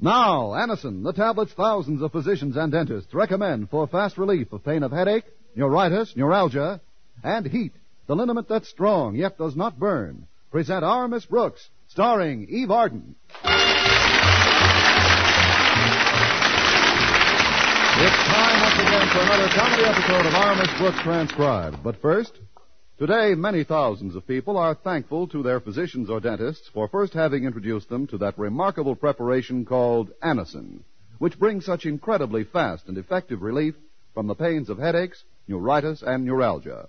Now, Anacin, the tablets thousands of physicians and dentists recommend for fast relief of pain of headache, neuritis, neuralgia, and Heet, the liniment that's strong yet does not burn. Present our Miss Brooks, starring Eve Arden. It's time once again for another comedy episode of Our Miss Brooks Transcribed. But first, today many thousands of people are thankful to their physicians or dentists for first having introduced them to that remarkable preparation called Anacin, which brings such incredibly fast and effective relief from the pains of headaches, neuritis, and neuralgia.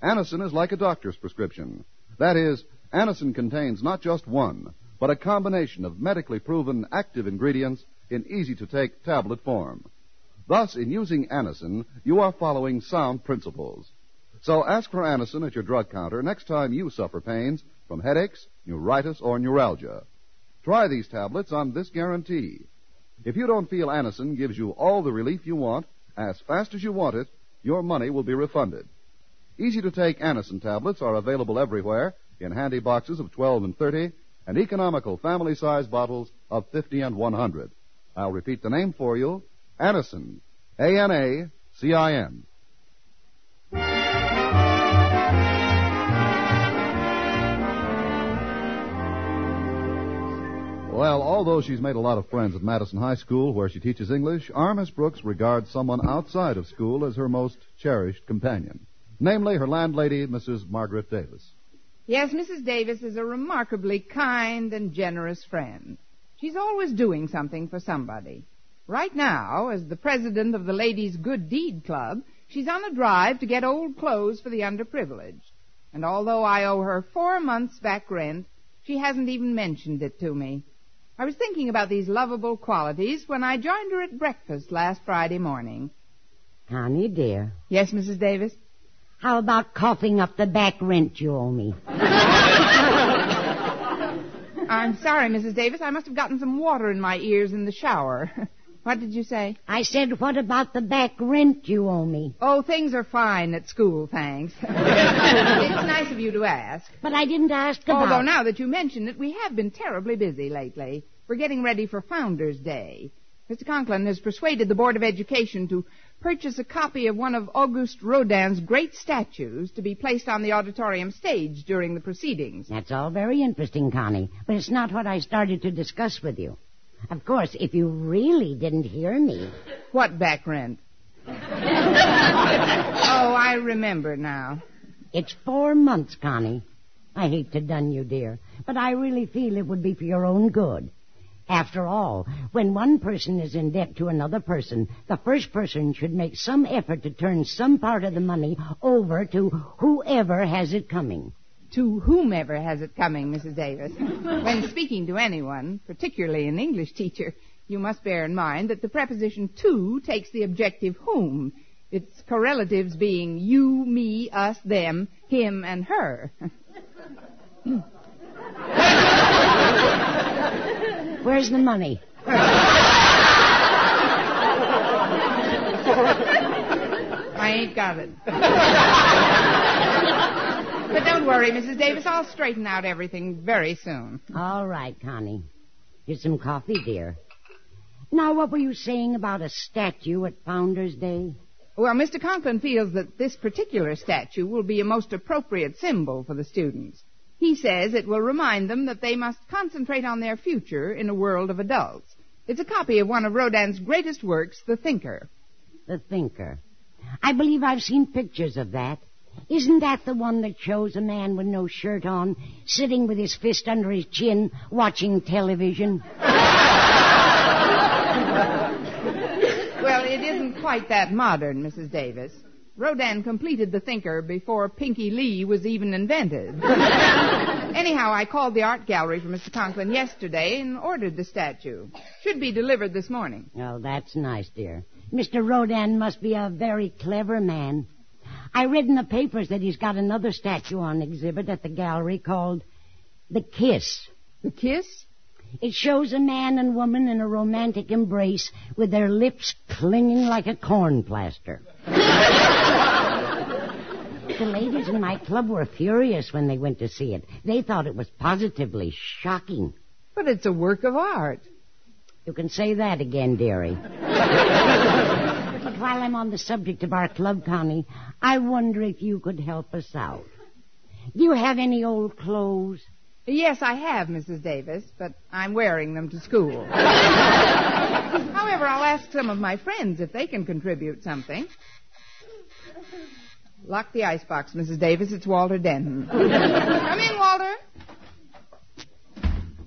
Anacin is like a doctor's prescription. That is, Anacin contains not just one, but a combination of medically proven active ingredients in easy to take tablet form. Thus, in using Anacin, you are following sound principles. So ask for Anacin at your drug counter next time you suffer pains from headaches, neuritis, or neuralgia. Try these tablets on this guarantee. If you don't feel Anacin gives you all the relief you want, as fast as you want it, your money will be refunded. Easy to take Anacin tablets are available everywhere in handy boxes of 12 and 30 and economical family size bottles of 50 and 100. I'll repeat the name for you Anacin. A-N-A-C-I-N. Well, although she's made a lot of friends at Madison High School, where she teaches English, our Miss Brooks regards someone outside of school as her most cherished companion. Namely, her landlady, Mrs. Margaret Davis. Yes, Mrs. Davis is a remarkably kind and generous friend. She's always doing something for somebody. Right now, as the president of the Ladies' Good Deed Club, she's on a drive to get old clothes for the underprivileged. And although I owe her four months back rent, she hasn't even mentioned it to me. I was thinking about these lovable qualities when I joined her at breakfast last Friday morning. Connie, dear. Yes, Mrs. Davis? How about coughing up the back rent you owe me? I'm sorry, Mrs. Davis. I must have gotten some water in my ears in the shower. What did you say? I said, what about the back rent you owe me? Oh, things are fine at school, thanks. it's nice of you to ask. But I didn't ask about... Although now that you mention it, we have been terribly busy lately. We're getting ready for Founders Day. Mr. Conklin has persuaded the Board of Education to purchase a copy of one of Auguste Rodin's great statues to be placed on the auditorium stage during the proceedings. That's all very interesting, Connie, but it's not what I started to discuss with you. Of course, if you really didn't hear me. What back rent? oh, I remember now. It's four months, Connie. I hate to dun you, dear, but I really feel it would be for your own good. After all, when one person is in debt to another person, the first person should make some effort to turn some part of the money over to whoever has it coming to whomever has it coming, Mrs. Davis. when speaking to anyone, particularly an English teacher, you must bear in mind that the preposition to takes the objective whom, its correlatives being you, me, us, them, him, and her. Where's the money? I ain't got it. Worry, Mrs. Davis. I'll straighten out everything very soon. All right, Connie. Here's some coffee, dear. Now, what were you saying about a statue at Founders Day? Well, Mr. Conklin feels that this particular statue will be a most appropriate symbol for the students. He says it will remind them that they must concentrate on their future in a world of adults. It's a copy of one of Rodin's greatest works, The Thinker. The Thinker. I believe I've seen pictures of that. Isn't that the one that shows a man with no shirt on, sitting with his fist under his chin, watching television? well, it isn't quite that modern, Mrs. Davis. Rodin completed The Thinker before Pinky Lee was even invented. Anyhow, I called the art gallery for Mr. Conklin yesterday and ordered the statue. Should be delivered this morning. Oh, that's nice, dear. Mr. Rodin must be a very clever man. I read in the papers that he's got another statue on exhibit at the gallery called The Kiss. The Kiss? It shows a man and woman in a romantic embrace with their lips clinging like a corn plaster. the ladies in my club were furious when they went to see it. They thought it was positively shocking. But it's a work of art. You can say that again, dearie. but while I'm on the subject of our club, Connie, I wonder if you could help us out. Do you have any old clothes? Yes, I have, Mrs. Davis, but I'm wearing them to school. However, I'll ask some of my friends if they can contribute something. Lock the icebox, Mrs. Davis. It's Walter Denton. Come in, Walter.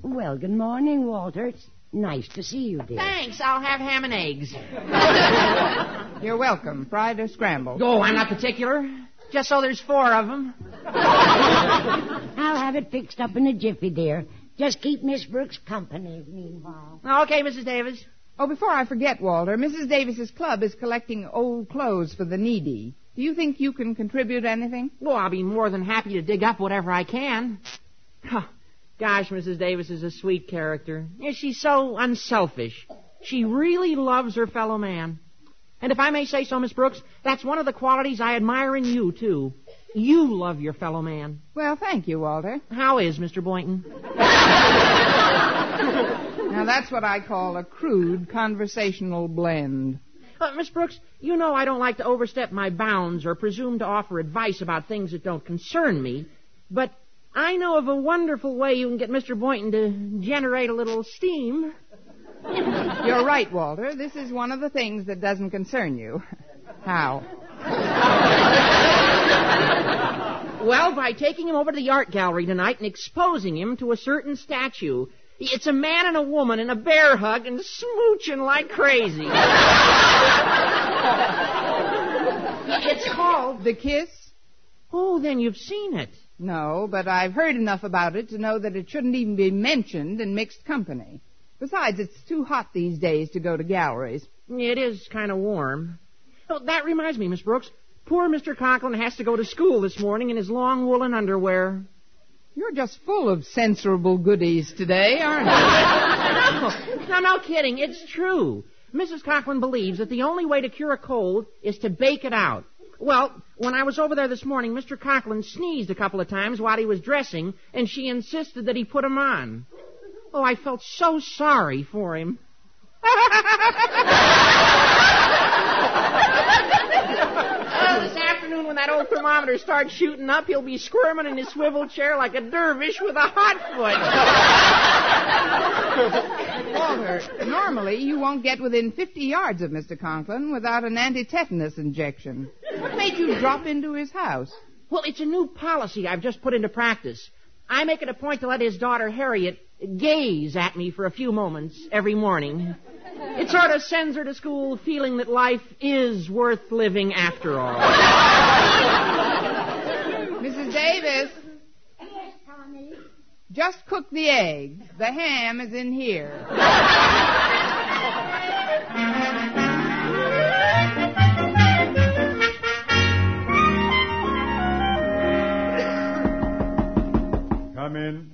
Well, good morning, Walter. It's nice to see you, dear. Thanks. I'll have ham and eggs. You're welcome. Fried or scrambled? Oh, I'm not particular. Just so there's four of them. I'll have it fixed up in a jiffy, dear. Just keep Miss Brooks company meanwhile. Okay, Mrs. Davis. Oh, before I forget, Walter, Mrs. Davis's club is collecting old clothes for the needy. Do you think you can contribute anything? Well, I'll be more than happy to dig up whatever I can. Huh. Gosh, Mrs. Davis is a sweet character. Yeah, she's so unselfish. She really loves her fellow man. And if I may say so, Miss Brooks, that's one of the qualities I admire in you, too. You love your fellow man. Well, thank you, Walter. How is Mr. Boynton? Now, that's what I call a crude conversational blend. Uh, Miss Brooks, you know I don't like to overstep my bounds or presume to offer advice about things that don't concern me, but I know of a wonderful way you can get Mr. Boynton to generate a little steam. You're right, Walter. This is one of the things that doesn't concern you. How? Well, by taking him over to the art gallery tonight and exposing him to a certain statue. It's a man and a woman in a bear hug and smooching like crazy. it's called. The kiss? Oh, then you've seen it. No, but I've heard enough about it to know that it shouldn't even be mentioned in mixed company. Besides, it's too hot these days to go to galleries. It is kind of warm. Oh, that reminds me, Miss Brooks. Poor Mr. Conklin has to go to school this morning in his long woolen underwear. You're just full of censorable goodies today, aren't you? no, no, no kidding. It's true. Mrs. Conklin believes that the only way to cure a cold is to bake it out. Well, when I was over there this morning, Mr. Conklin sneezed a couple of times while he was dressing, and she insisted that he put 'em on. Oh, I felt so sorry for him. Oh, this afternoon, when that old thermometer starts shooting up, he'll be squirming in his swivel chair like a dervish with a hot foot. Walter, normally you won't get within 50 yards of Mr. Conklin without an anti-tetanus injection. What made you drop into his house? well, it's a new policy I've just put into practice. I make it a point to let his daughter Harriet gaze at me for a few moments every morning. It sort of sends her to school feeling that life is worth living after all. Mrs. Davis, Yes, Tommy. just cook the eggs. The ham is in here. Come in.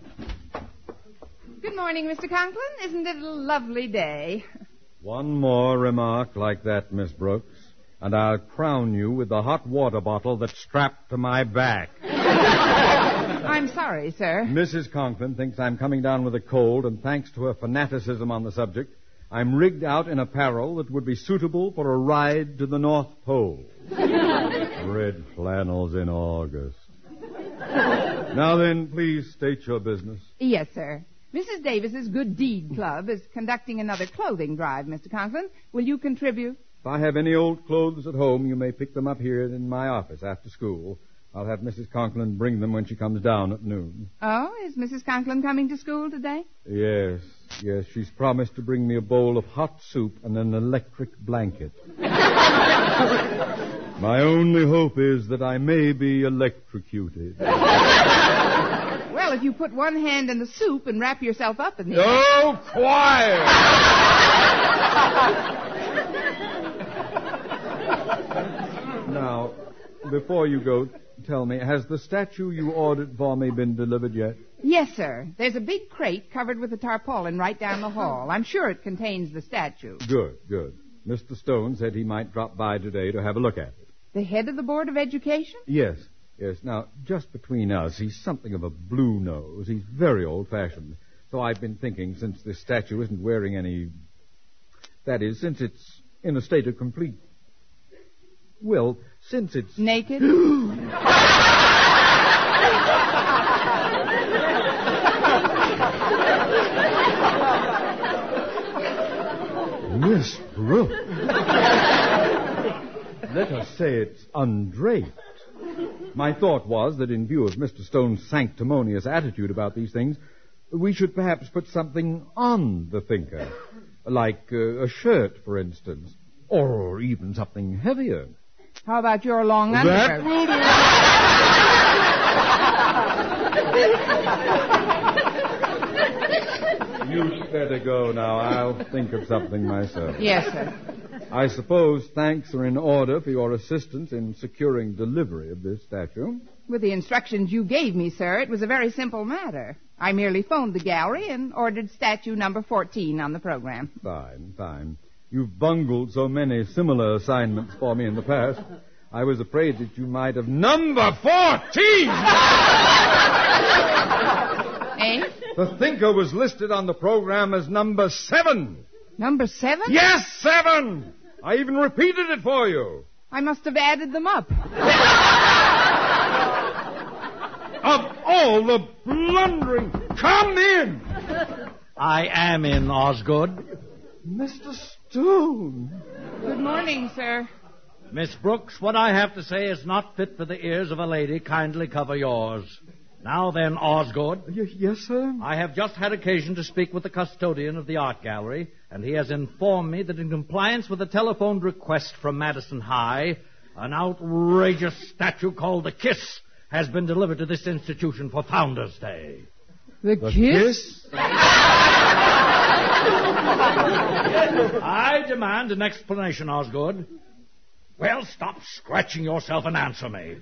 Good morning, Mr. Conklin. Isn't it a lovely day? One more remark like that, Miss Brooks, and I'll crown you with the hot water bottle that's strapped to my back. I'm sorry, sir. Mrs. Conklin thinks I'm coming down with a cold, and thanks to her fanaticism on the subject, I'm rigged out in apparel that would be suitable for a ride to the North Pole. Red flannels in August. Now then, please state your business. Yes, sir. Mrs. Davis's Good Deed Club is conducting another clothing drive, Mr. Conklin. Will you contribute? If I have any old clothes at home, you may pick them up here in my office after school. I'll have Mrs. Conklin bring them when she comes down at noon. Oh, is Mrs. Conklin coming to school today? Yes, yes, she's promised to bring me a bowl of hot soup and an electric blanket. My only hope is that I may be electrocuted. Well, if you put one hand in the soup and wrap yourself up in the Oh, quiet! now, before you go, tell me, has the statue you ordered for me been delivered yet? Yes, sir. There's a big crate covered with a tarpaulin right down the hall. I'm sure it contains the statue. Good, good. Mr. Stone said he might drop by today to have a look at it. The head of the Board of Education? Yes, yes. Now, just between us, he's something of a blue nose. He's very old fashioned. So I've been thinking, since this statue isn't wearing any That is, since it's in a state of complete. Well, since it's. Naked? Miss Brooks. Let us say it's undraped. My thought was that in view of Mr. Stone's sanctimonious attitude about these things, we should perhaps put something on the thinker. Like uh, a shirt, for instance. Or even something heavier. How about your long underwear? That will do. You'd better go now. I'll think of something myself. Yes, sir. I suppose thanks are in order for your assistance in securing delivery of this statue. With the instructions you gave me, sir, it was a very simple matter. I merely phoned the gallery and ordered statue number 14 on the program. Fine, fine. You've bungled so many similar assignments for me in the past. I was afraid that you might have number 14! Eh? the thinker was listed on the program as number 7. Number seven? Yes, 7! I even repeated it for you. I must have added them up. Of all the blundering, come in! I am in, Osgood. Mr. Stone. Good morning, sir. Miss Brooks, what I have to say is not fit for the ears of a lady. Kindly cover yours. Now then, Osgood. Y- yes, sir? I have just had occasion to speak with the custodian of the art gallery, and he has informed me that in compliance with a telephoned request from Madison High, an outrageous statue called the Kiss has been delivered to this institution for Founders Day. The, kiss? I demand an explanation, Osgood. Well, stop scratching yourself and answer me. or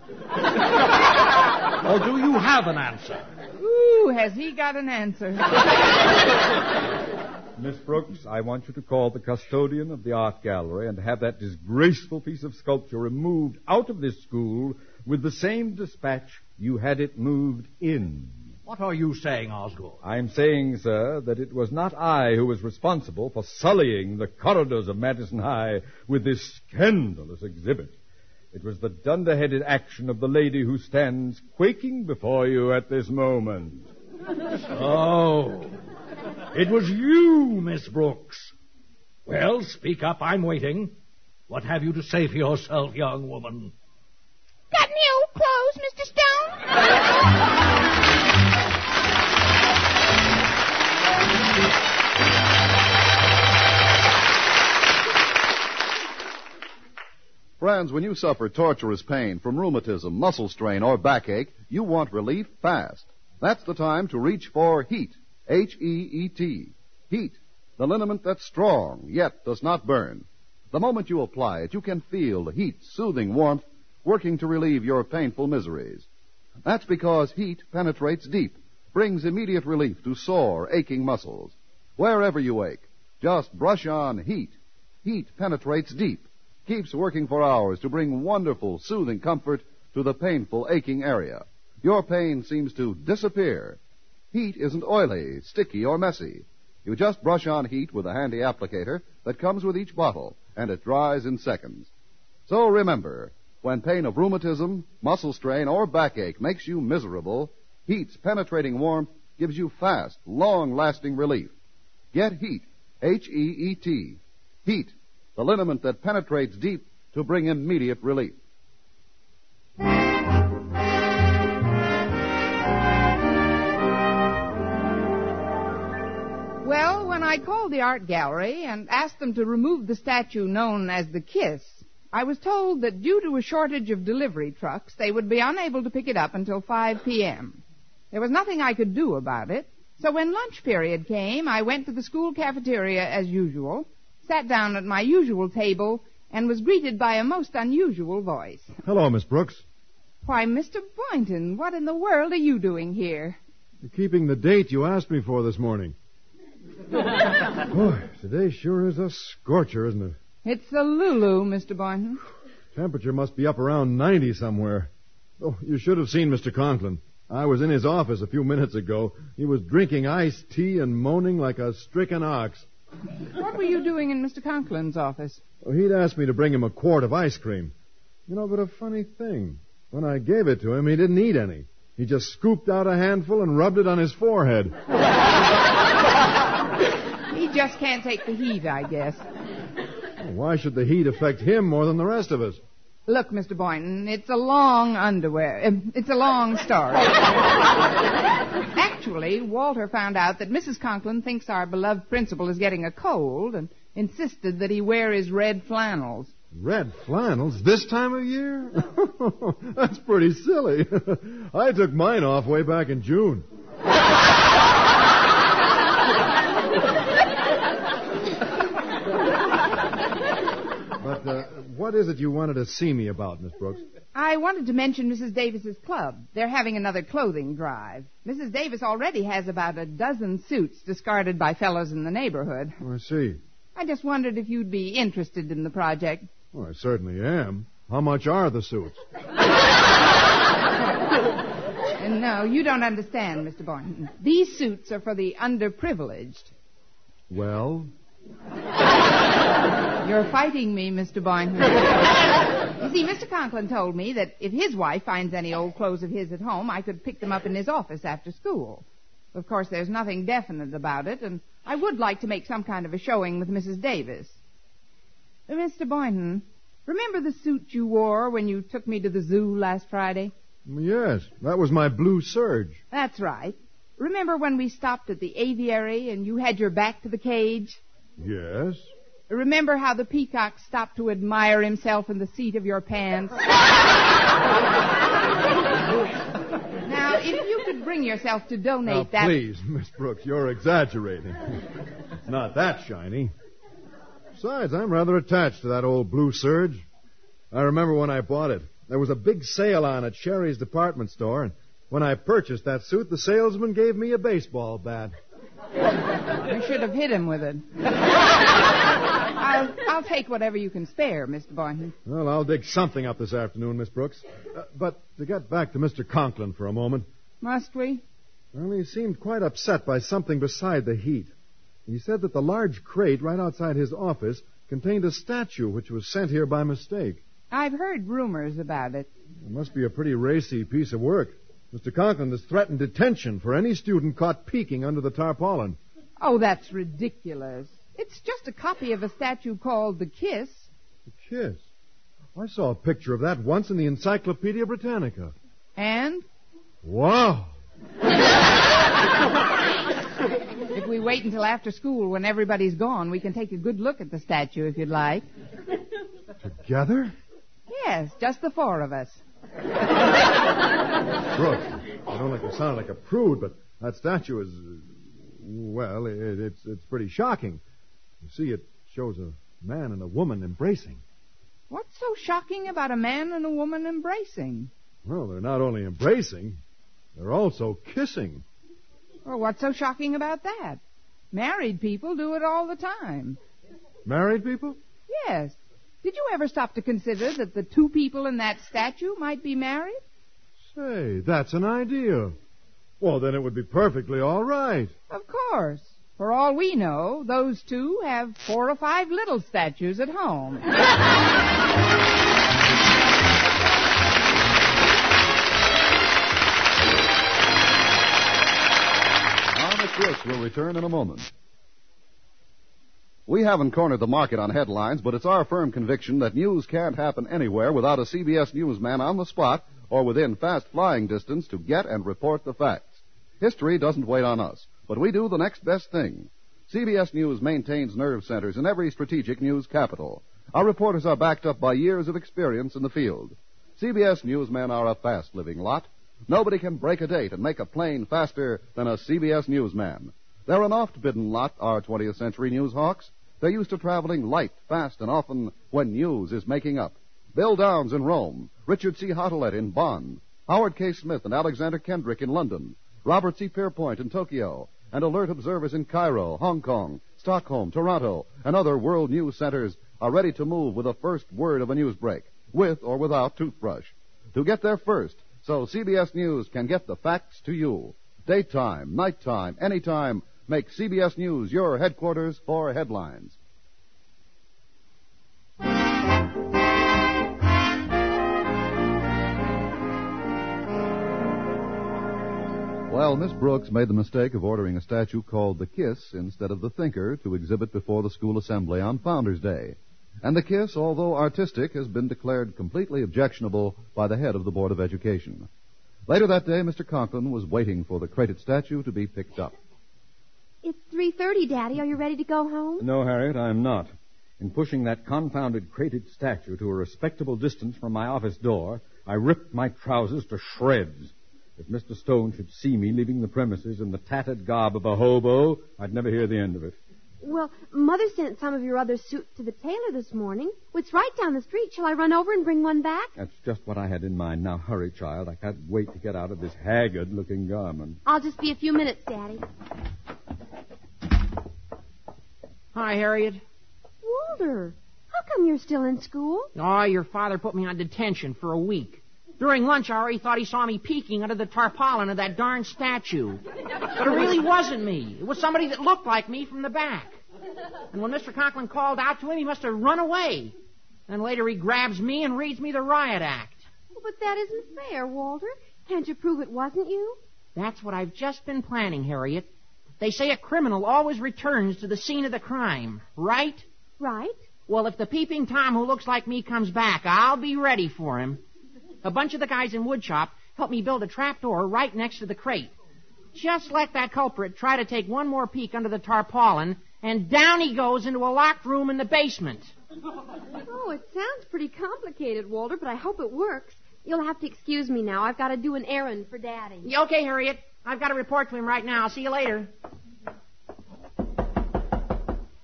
do you have an answer? Ooh, has he got an answer? Miss Brooks, I want you to call the custodian of the art gallery and have that disgraceful piece of sculpture removed out of this school with the same dispatch you had it moved in. What are you saying, Osgood? I'm saying, sir, that it was not I who was responsible for sullying the corridors of Madison High with this scandalous exhibit. It was the dunderheaded action of the lady who stands quaking before you at this moment. Oh. It was you, Miss Brooks. Well, speak up. I'm waiting. What have you to say for yourself, young woman? Got any old clothes, Mr. Stone? Friends, when you suffer torturous pain from rheumatism, muscle strain, or backache, you want relief fast. That's the time to reach for Heet. H-E-E-T. Heet. The liniment that's strong, yet does not burn. The moment you apply it, you can feel the heat, soothing warmth, working to relieve your painful miseries. That's because Heet penetrates deep, brings immediate relief to sore, aching muscles. Wherever you ache, just brush on Heet. Heet penetrates deep, keeps working for hours to bring wonderful, soothing comfort to the painful, aching area. Your pain seems to disappear. Heet isn't oily, sticky, or messy. You just brush on Heet with a handy applicator that comes with each bottle, and it dries in seconds. So remember, when pain of rheumatism, muscle strain, or backache makes you miserable, Heet's penetrating warmth gives you fast, long-lasting relief. Get Heet, H-E-E-T. Heet, the liniment that penetrates deep to bring immediate relief. Well, when I called the art gallery and asked them to remove the statue known as the Kiss, I was told that due to a shortage of delivery trucks, they would be unable to pick it up until 5 p.m. There was nothing I could do about it, so when lunch period came, I went to the school cafeteria as usual, sat down at my usual table, and was greeted by a most unusual voice. Hello, Miss Brooks. Why, Mr. Boynton, what in the world are you doing here? Keeping the date you asked me for this morning. Boy, today sure is a scorcher, isn't it? It's the Lulu, Mr. Boynton. Temperature must be up around 90 somewhere. Oh, you should have seen Mr. Conklin. I was in his office a few minutes ago. He was drinking iced tea and moaning like a stricken ox. What were you doing in Mr. Conklin's office? Well, he'd asked me to bring him a quart of ice cream. You know, but a funny thing. When I gave it to him, he didn't eat any. He just scooped out a handful and rubbed it on his forehead. He just can't take the heat, I guess. Why should the heat affect him more than the rest of us? Look, Mr. Boynton, it's a long underwear. It's a long story. Actually, Walter found out that Mrs. Conklin thinks our beloved principal is getting a cold and insisted that he wear his red flannels. Red flannels this time of year? That's pretty silly. I took mine off way back in June. but uh, what is it you wanted to see me about, Miss Brooks? I wanted to mention Mrs. Davis's club. They're having another clothing drive. Mrs. Davis already has about a dozen suits discarded by fellows in the neighborhood. Oh, I see. I just wondered if you'd be interested in the project. Well, I certainly am. How much are the suits? No, you don't understand, Mr. Boynton. These suits are for the underprivileged. Well, You're fighting me, Mr. Boynton. you see, Mr. Conklin told me that if his wife finds any old clothes of his at home, I could pick them up in his office after school. Of course, there's nothing definite about it, and I would like to make some kind of a showing with Mrs. Davis. Uh, Mr. Boynton, remember the suit you wore when you took me to the zoo last Friday? yes, that was my blue serge. That's right. Remember when we stopped at the aviary and you had your back to the cage? Yes. Remember how the peacock stopped to admire himself in the seat of your pants? now, if you could bring yourself to donate Now, that. please, Miss Brooks, you're exaggerating. it's not that shiny. Besides, I'm rather attached to that old blue serge. I remember when I bought it. There was a big sale on at Sherry's department store, and when I purchased that suit, the salesman gave me a baseball bat. You should have hit him with it. I'll, I'll take whatever you can spare, Mr. Boynton. Well, I'll dig something up this afternoon, Miss Brooks. Uh, but to get back to Mr. Conklin for a moment, Must we? well, he seemed quite upset by something beside the heat. He said that the large crate right outside his office contained a statue which was sent here by mistake. I've heard rumors about it. It must be a pretty racy piece of work. Mr. Conklin has threatened detention for any student caught peeking under the tarpaulin. Oh, that's ridiculous. It's just a copy of a statue called The Kiss. The kiss. I saw a picture of that once in the Encyclopedia Britannica. And Wow! if we wait until after school when everybody's gone, we can take a good look at the statue if you'd like. Together? Yes, just the four of us. Brooks, I don't like to sound like a prude, but that statue is, well, it, it's, it's pretty shocking. You see, it shows a man and a woman embracing. What's so shocking about a man and a woman embracing? Well, they're not only embracing, they're also kissing. Well, what's so shocking about that? Married people do it all the time. Married people? Yes. Did you ever stop to consider that the two people in that statue might be married? Say, that's an idea. Well, then it would be perfectly all right. Of course. For all we know, those two have four or five little statues at home. Thomas Brooks will return in a moment. We haven't cornered the market on headlines, but it's our firm conviction that news can't happen anywhere without a CBS newsman on the spot or within fast flying distance to get and report the facts. History doesn't wait on us, but we do the next best thing. CBS News maintains nerve centers in every strategic news capital. Our reporters are backed up by years of experience in the field. CBS newsmen are a fast living lot. Nobody can break a date and make a plane faster than a CBS newsman. They're an oft bidden lot, our 20th century news hawks. They're used to traveling light, fast, and often when news is making up. Bill Downs in Rome, Richard C. Hottelet in Bonn, Howard K. Smith and Alexander Kendrick in London, Robert C. Pierpoint in Tokyo, and alert observers in Cairo, Hong Kong, Stockholm, Toronto, and other world news centers are ready to move with the first word of a news break, with or without toothbrush. To get there first, so CBS News can get the facts to you. Daytime, nighttime, anytime, make CBS News your headquarters for headlines. Well, Miss Brooks made the mistake of ordering a statue called the Kiss instead of the Thinker to exhibit before the school assembly on Founders Day. And the Kiss, although artistic, has been declared completely objectionable by the head of the Board of Education. Later that day, Mr. Conklin was waiting for the crated statue to be picked up. It's 3.30, Daddy. Are you ready to go home? No, Harriet, I'm not. In pushing that confounded crated statue to a respectable distance from my office door, I ripped my trousers to shreds. If Mr. Stone should see me leaving the premises in the tattered garb of a hobo, I'd never hear the end of it. Well, Mother sent some of your other suits to the tailor this morning. It's right down the street. Shall I run over and bring one back? That's just what I had in mind. Now hurry, child. I can't wait to get out of this haggard looking garment. I'll just be a few minutes, Daddy. Hi, Harriet. Walter, how come you're still in school? Oh, your father put me on detention for a week. During lunch hour, he thought he saw me peeking under the tarpaulin of that darn statue. But it really wasn't me. It was somebody that looked like me from the back. And when Mr. Conklin called out to him, he must have run away. Then later he grabs me and reads me the riot act. Well, but that isn't fair, Walter. Can't you prove it wasn't you? That's what I've just been planning, Harriet. They say a criminal always returns to the scene of the crime, right? Right. Well, if the peeping Tom who looks like me comes back, I'll be ready for him. A bunch of the guys in woodshop helped me build a trap door right next to the crate. Just let that culprit try to take one more peek under the tarpaulin, and down he goes into a locked room in the basement. Oh, it sounds pretty complicated, Walter, but I hope it works. You'll have to excuse me now. I've got to do an errand for Daddy. Yeah, Okay, Harriet. I've got to report to him right now. See you later.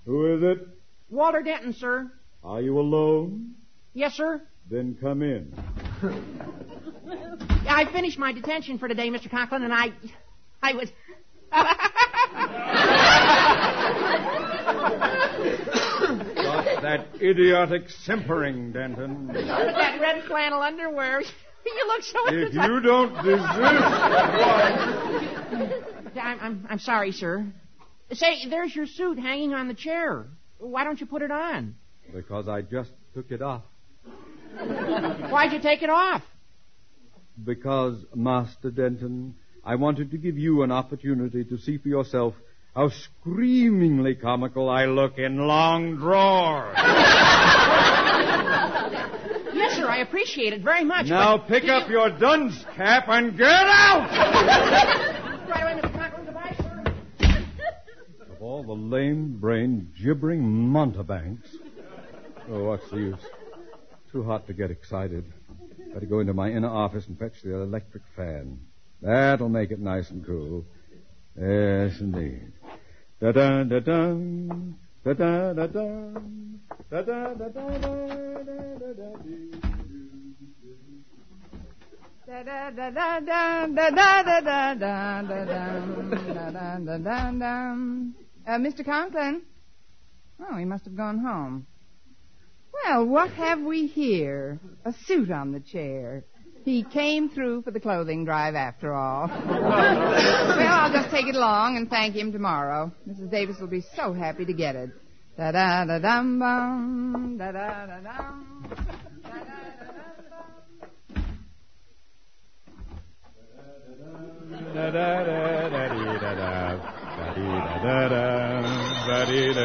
Who is it? Walter Denton, sir. Are you alone? Yes, sir. Then come in. I finished my detention for today, Mr. Conklin, and I, I was. Stop that idiotic simpering, Denton. With that red flannel underwear, you look so. If you don't desist, I'm, I'm, I'm sorry, sir. Say, there's your suit hanging on the chair. Why don't you put it on? because I just took it off. Why'd you take it off? Because, Master Denton, I wanted to give you an opportunity to see for yourself how screamingly comical I look in long drawers. Yes, sir. I appreciate it very much. now but- pick up your dunce cap and get out! Right away, Mr. Conklin. Goodbye, sir. Of all the lame-brained, gibbering mountebanks. Oh, what's the use? Too hot to get excited. Better go into my inner office and fetch the electric fan. That'll make it nice and cool. Yes, indeed. Da da da. Da da da. Da da da da da da da da. Da da. Uh, Mr. Conklin? Oh, he must have gone home. Well, what have we here? A suit on the chair. He came through for the clothing drive after all. well, I'll just take it along and thank him tomorrow. Mrs. Davis will be so happy to get it. Da da da dum bum, da da da dum. Da da da dum bum. Da da da da dee da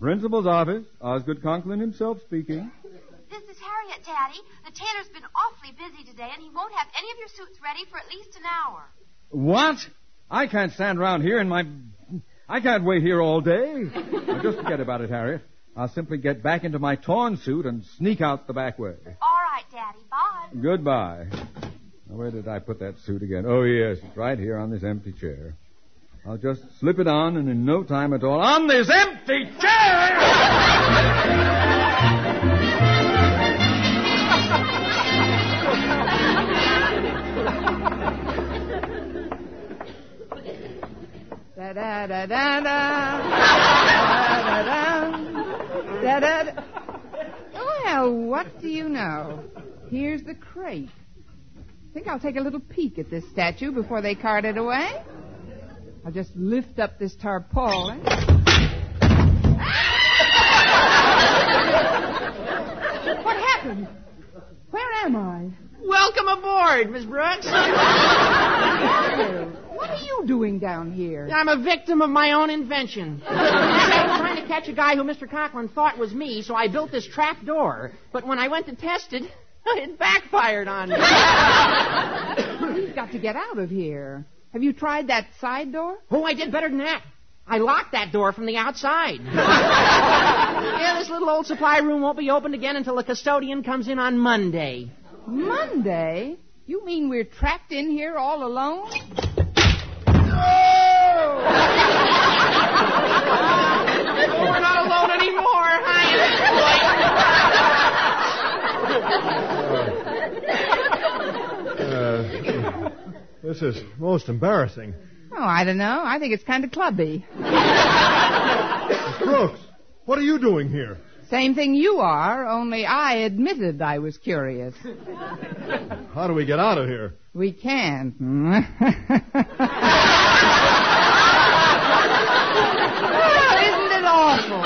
Principal's office. Osgood Conklin himself speaking. This is Harriet, Daddy. The tailor's been awfully busy today, and he won't have any of your suits ready for at least an hour. What? I can't stand around here in my. I can't wait here all day. Now, just forget about it, Harriet. I'll simply get back into my torn suit and sneak out the back way. All right, Daddy. Bye. Goodbye. Now, where did I put that suit again? Oh, yes, it's right here on this empty chair. I'll just slip it on, and in no time at all, on this empty chair! Da da da da da. Da da da. Da. Well, what do you know? Here's the crate. Think I'll take a little peek at this statue before they cart it away. I'll just lift up this tarpaulin. what happened? Where am I? Welcome aboard, Miss Brooks. What are you doing down here? I'm a victim of my own invention. I was trying to catch a guy who Mr. Conklin thought was me, so I built this trap door. But when I went to test it, it backfired on me. We've got to get out of here. Have you tried that side door? Oh, I did better than that. I locked that door from the outside. yeah, this little old supply room won't be opened again until the custodian comes in on Monday. Monday? You mean we're trapped in here all alone? We're not alone anymore. Uh, this is most embarrassing. Oh, I don't know. I think it's kind of clubby. Miss Brooks, what are you doing here? Same thing you are, only I admitted I was curious. How do we get out of here? We can't. Oh, isn't it awful?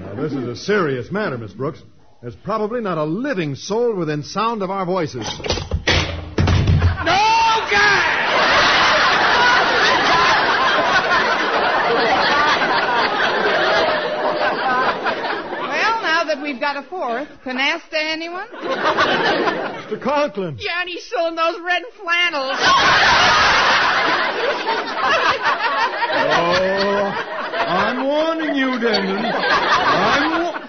Now, this is a serious matter, Miss Brooks. There's probably not a living soul within sound of our voices. Well, now that we've got a fourth, canasta anyone? Mr. Conklin. Yeah, and he's still in those red flannels. Oh, I'm warning you, Denton. I'm wa-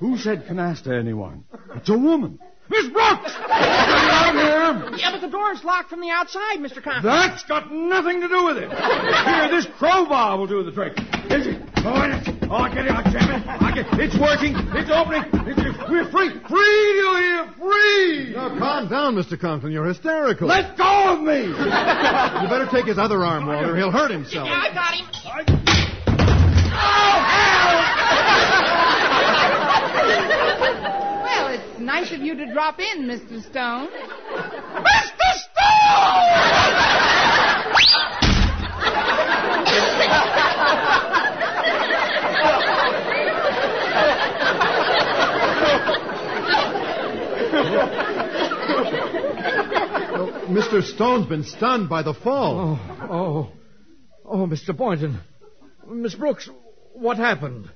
Who said canasta anyone? It's a woman. Miss Brooks! Get out here! yeah, but the door's locked from the outside, Mr. Conklin. That's got nothing to do with it. Here, this crowbar will do the trick. Is it? Oh, it is. Oh, get it out, jam it. I get, it's working. It's opening. It's, it's- we're free. Free, do you hear? Free! Now, calm down, Mr. Conklin. You're hysterical. Let go of me! You better take his other arm, Walter. He'll hurt himself. Yeah, I got him. Well, oh, it's nice of you to drop in, Mr. Stone. Mr. Stone! Mr. Stone's been stunned by the fall. Oh, oh, oh, Mr. Boynton. Miss Brooks, what happened?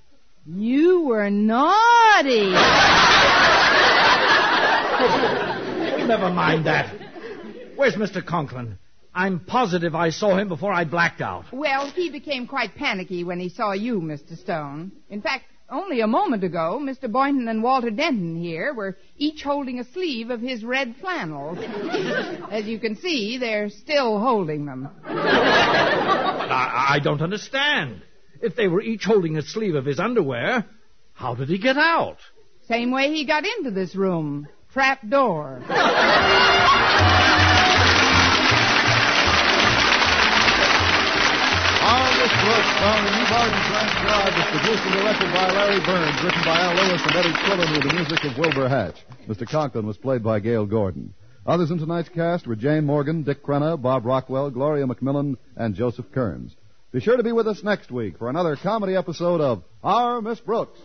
You were naughty. Never mind that. Where's Mr. Conklin? I'm positive I saw him before I blacked out. Well, he became quite panicky when he saw you, Mr. Stone. In fact, only a moment ago, Mr. Boynton and Walter Denton here were each holding a sleeve of his red flannels. As you can see, they're still holding them. I, I don't understand. If they were each holding a sleeve of his underwear, how did he get out? Same way he got into this room. Trap door. Miss Brooks, starring Eve Arden, transcribed, is produced and directed by Larry Berns, written by Al Lewis and Eddie Quillen with the music of Wilbur Hatch. Mr. Conklin was played by Gale Gordon. Others in tonight's cast were Jane Morgan, Dick Crenna, Bob Rockwell, Gloria McMillan, and Joseph Kearns. Be sure to be with us next week for another comedy episode of Our Miss Brooks.